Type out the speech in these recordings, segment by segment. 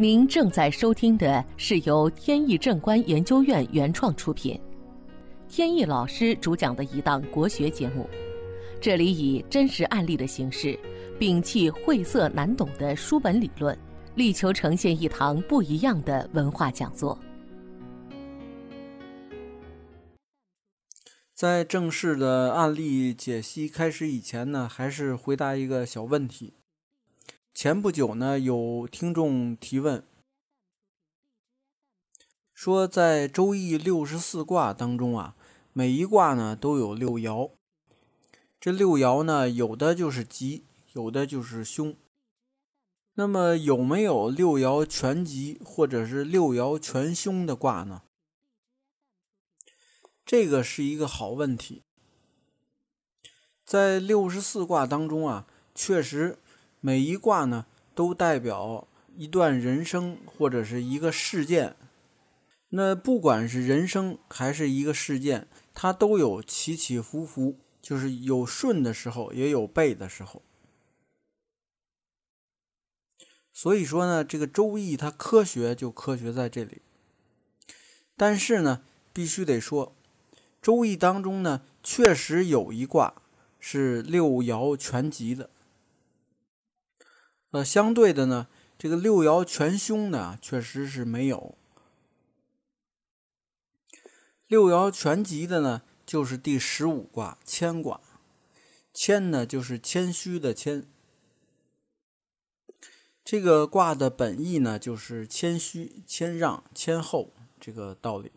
您正在收听的是由天意正观研究院原创出品，天意老师主讲的一档国学节目。这里以真实案例的形式，摒弃晦涩难懂的书本理论，力求呈现一堂不一样的文化讲座。在正式的案例解析开始以前呢，还是回答一个小问题。前不久呢，有听众提问说，在《周易》六十四卦当中啊，每一卦呢都有六爻。这六爻呢，有的就是吉，有的就是凶。那么有没有六爻全吉或者是六爻全凶的卦呢？这个是一个好问题。在六十四卦当中啊，确实。每一卦呢，都代表一段人生或者是一个事件。那不管是人生还是一个事件，它都有起起伏伏，就是有顺的时候，也有背的时候。所以说呢，这个《周易》它科学就科学在这里。但是呢，必须得说，《周易》当中呢，确实有一卦是六爻全吉的。呃，相对的呢，这个六爻全凶呢，确实是没有。六爻全吉的呢，就是第十五卦谦卦。谦呢，就是谦虚的谦。这个卦的本意呢，就是谦虚、谦让、谦厚这个道理。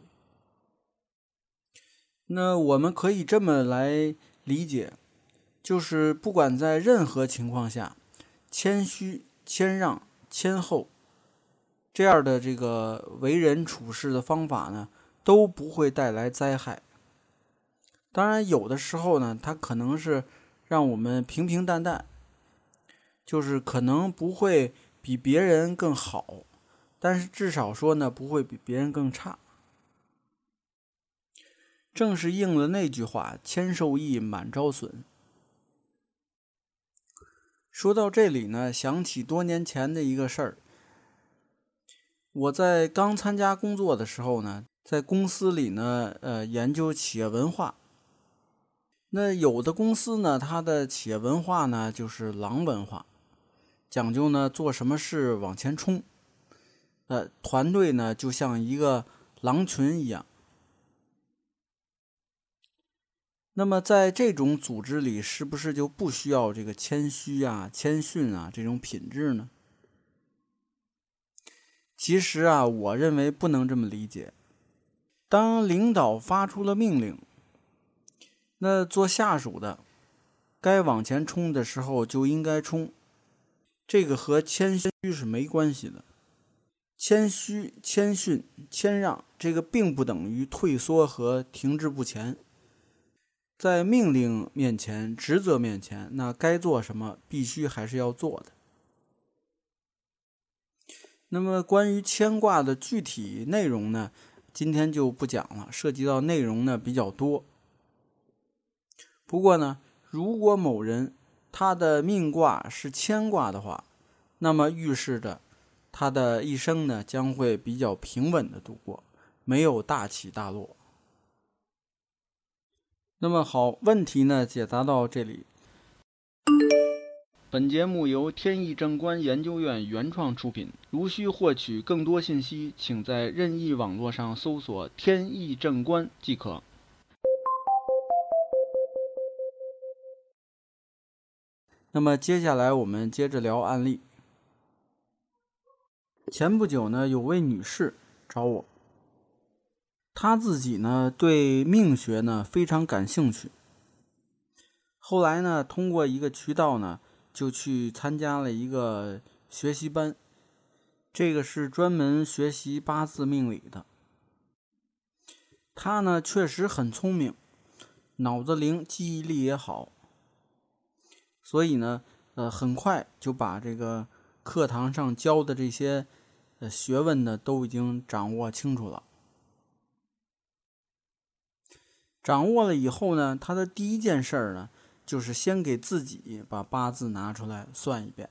那我们可以这么来理解，就是不管在任何情况下。谦虚、谦让、谦厚，这样的这个为人处事的方法呢，都不会带来灾害。当然，有的时候呢，它可能是让我们平平淡淡，就是可能不会比别人更好，但是至少说呢，不会比别人更差。正是应了那句话：“谦受益，满招损。”说到这里呢，想起多年前的一个事儿。我在刚参加工作的时候呢，在公司里呢，呃，研究企业文化。那有的公司呢，它的企业文化呢就是狼文化，讲究呢做什么事往前冲，呃，团队呢就像一个狼群一样。那么，在这种组织里，是不是就不需要这个谦虚啊、谦逊啊这种品质呢？其实啊，我认为不能这么理解。当领导发出了命令，那做下属的该往前冲的时候就应该冲，这个和谦虚是没关系的。谦虚、谦逊、谦让，这个并不等于退缩和停滞不前。在命令面前、职责面前，那该做什么，必须还是要做的。那么，关于牵挂的具体内容呢？今天就不讲了，涉及到内容呢比较多。不过呢，如果某人他的命卦是牵挂的话，那么预示着他的一生呢将会比较平稳的度过，没有大起大落。那么好，问题呢解答到这里。本节目由天意正观研究院原创出品。如需获取更多信息，请在任意网络上搜索“天意正观”即可。那么接下来我们接着聊案例。前不久呢，有位女士找我。他自己呢，对命学呢非常感兴趣。后来呢，通过一个渠道呢，就去参加了一个学习班。这个是专门学习八字命理的。他呢，确实很聪明，脑子灵，记忆力也好。所以呢，呃，很快就把这个课堂上教的这些呃学问呢，都已经掌握清楚了。掌握了以后呢，他的第一件事儿呢，就是先给自己把八字拿出来算一遍。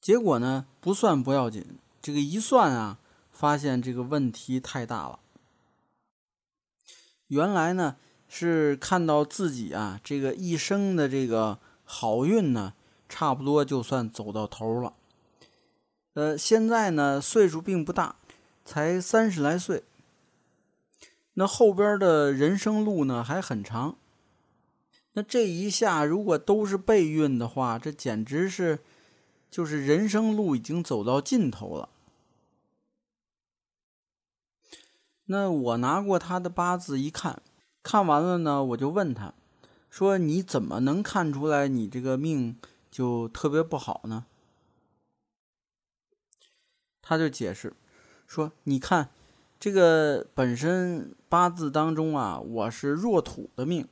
结果呢，不算不要紧，这个一算啊，发现这个问题太大了。原来呢，是看到自己啊，这个一生的这个好运呢，差不多就算走到头了。呃，现在呢，岁数并不大，才三十来岁。那后边的人生路呢，还很长。那这一下，如果都是背运的话，这简直是。就是人生路已经走到尽头了。那我拿过他的八字一看，看完了呢，我就问他，说你怎么能看出来你这个命就特别不好呢？他就解释说，你看这个本身八字当中啊，我是弱土的命，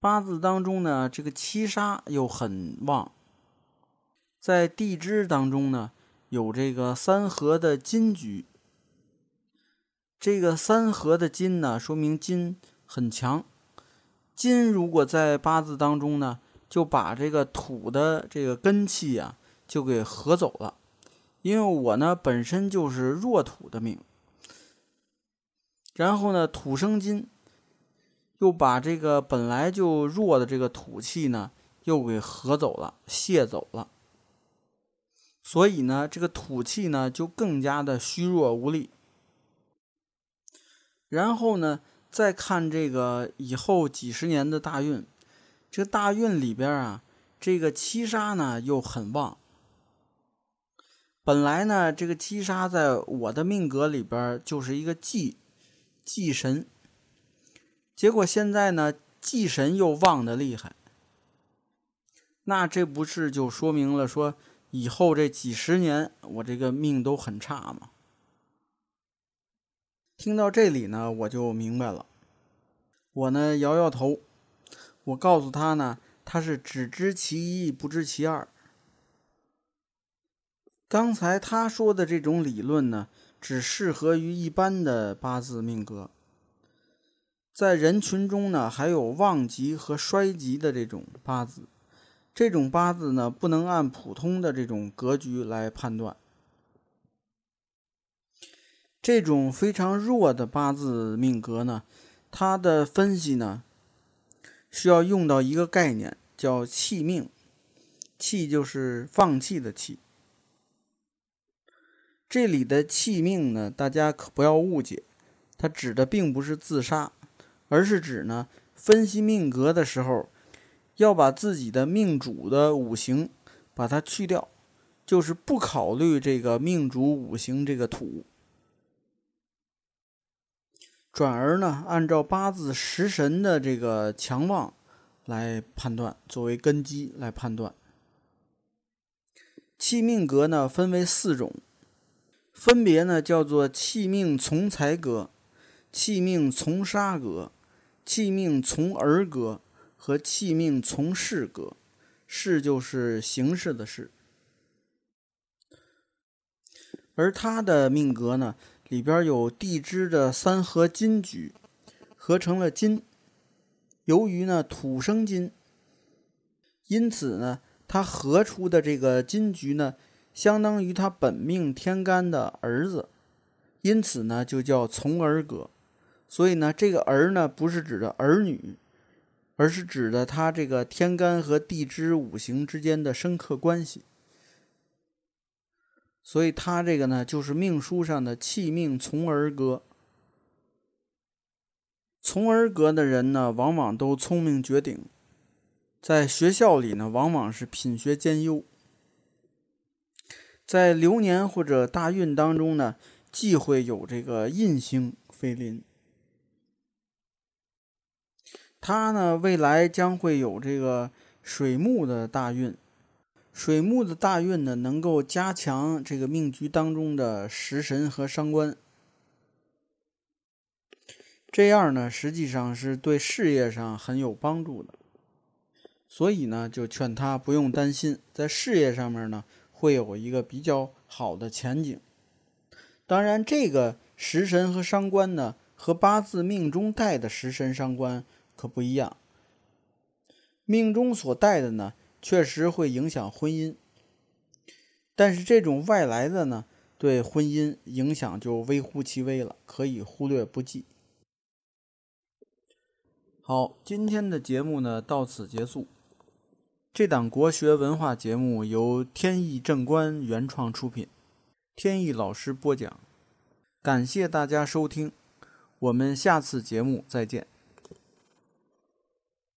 八字当中呢，这个七杀又很旺。在地支当中呢，有这个三合的金局。这个三合的金呢，说明金很强。金如果在八字当中呢，就把这个土的这个根气啊，就给合走了。因为我呢本身就是弱土的命，然后呢土生金，又把这个本来就弱的这个土气呢，又给合走了，泄走了。所以呢，这个土气呢就更加的虚弱无力。然后呢，再看这个以后几十年的大运，这个大运里边啊，这个七杀呢又很旺。本来呢，这个七杀在我的命格里边就是一个忌忌神，结果现在呢，忌神又旺的厉害，那这不是就说明了说？以后这几十年，我这个命都很差吗。听到这里呢，我就明白了。我呢摇摇头，我告诉他呢，他是只知其一，不知其二。刚才他说的这种理论呢，只适合于一般的八字命格。在人群中呢，还有旺极和衰极的这种八字。这种八字呢，不能按普通的这种格局来判断。这种非常弱的八字命格呢，它的分析呢，需要用到一个概念，叫弃命。弃就是放弃的弃。这里的弃命呢，大家可不要误解，它指的并不是自杀，而是指呢，分析命格的时候。要把自己的命主的五行把它去掉，就是不考虑这个命主五行这个土，转而呢按照八字食神的这个强旺来判断，作为根基来判断。气命格呢分为四种，分别呢叫做气命从财格、气命从杀格、气命从儿格。和气命从事格，事就是形式的事，而他的命格呢，里边有地支的三合金局，合成了金。由于呢土生金，因此呢，他合出的这个金局呢，相当于他本命天干的儿子，因此呢就叫从儿格。所以呢，这个儿呢不是指的儿女。而是指的他这个天干和地支五行之间的生克关系，所以他这个呢，就是命书上的气命从儿格。从儿格的人呢，往往都聪明绝顶，在学校里呢，往往是品学兼优，在流年或者大运当中呢，忌讳有这个印星飞临。他呢，未来将会有这个水木的大运，水木的大运呢，能够加强这个命局当中的食神和伤官，这样呢，实际上是对事业上很有帮助的，所以呢，就劝他不用担心，在事业上面呢，会有一个比较好的前景。当然，这个食神和伤官呢，和八字命中带的食神伤官。可不一样，命中所带的呢，确实会影响婚姻。但是这种外来的呢，对婚姻影响就微乎其微了，可以忽略不计。好，今天的节目呢到此结束。这档国学文化节目由天意正观原创出品，天意老师播讲。感谢大家收听，我们下次节目再见。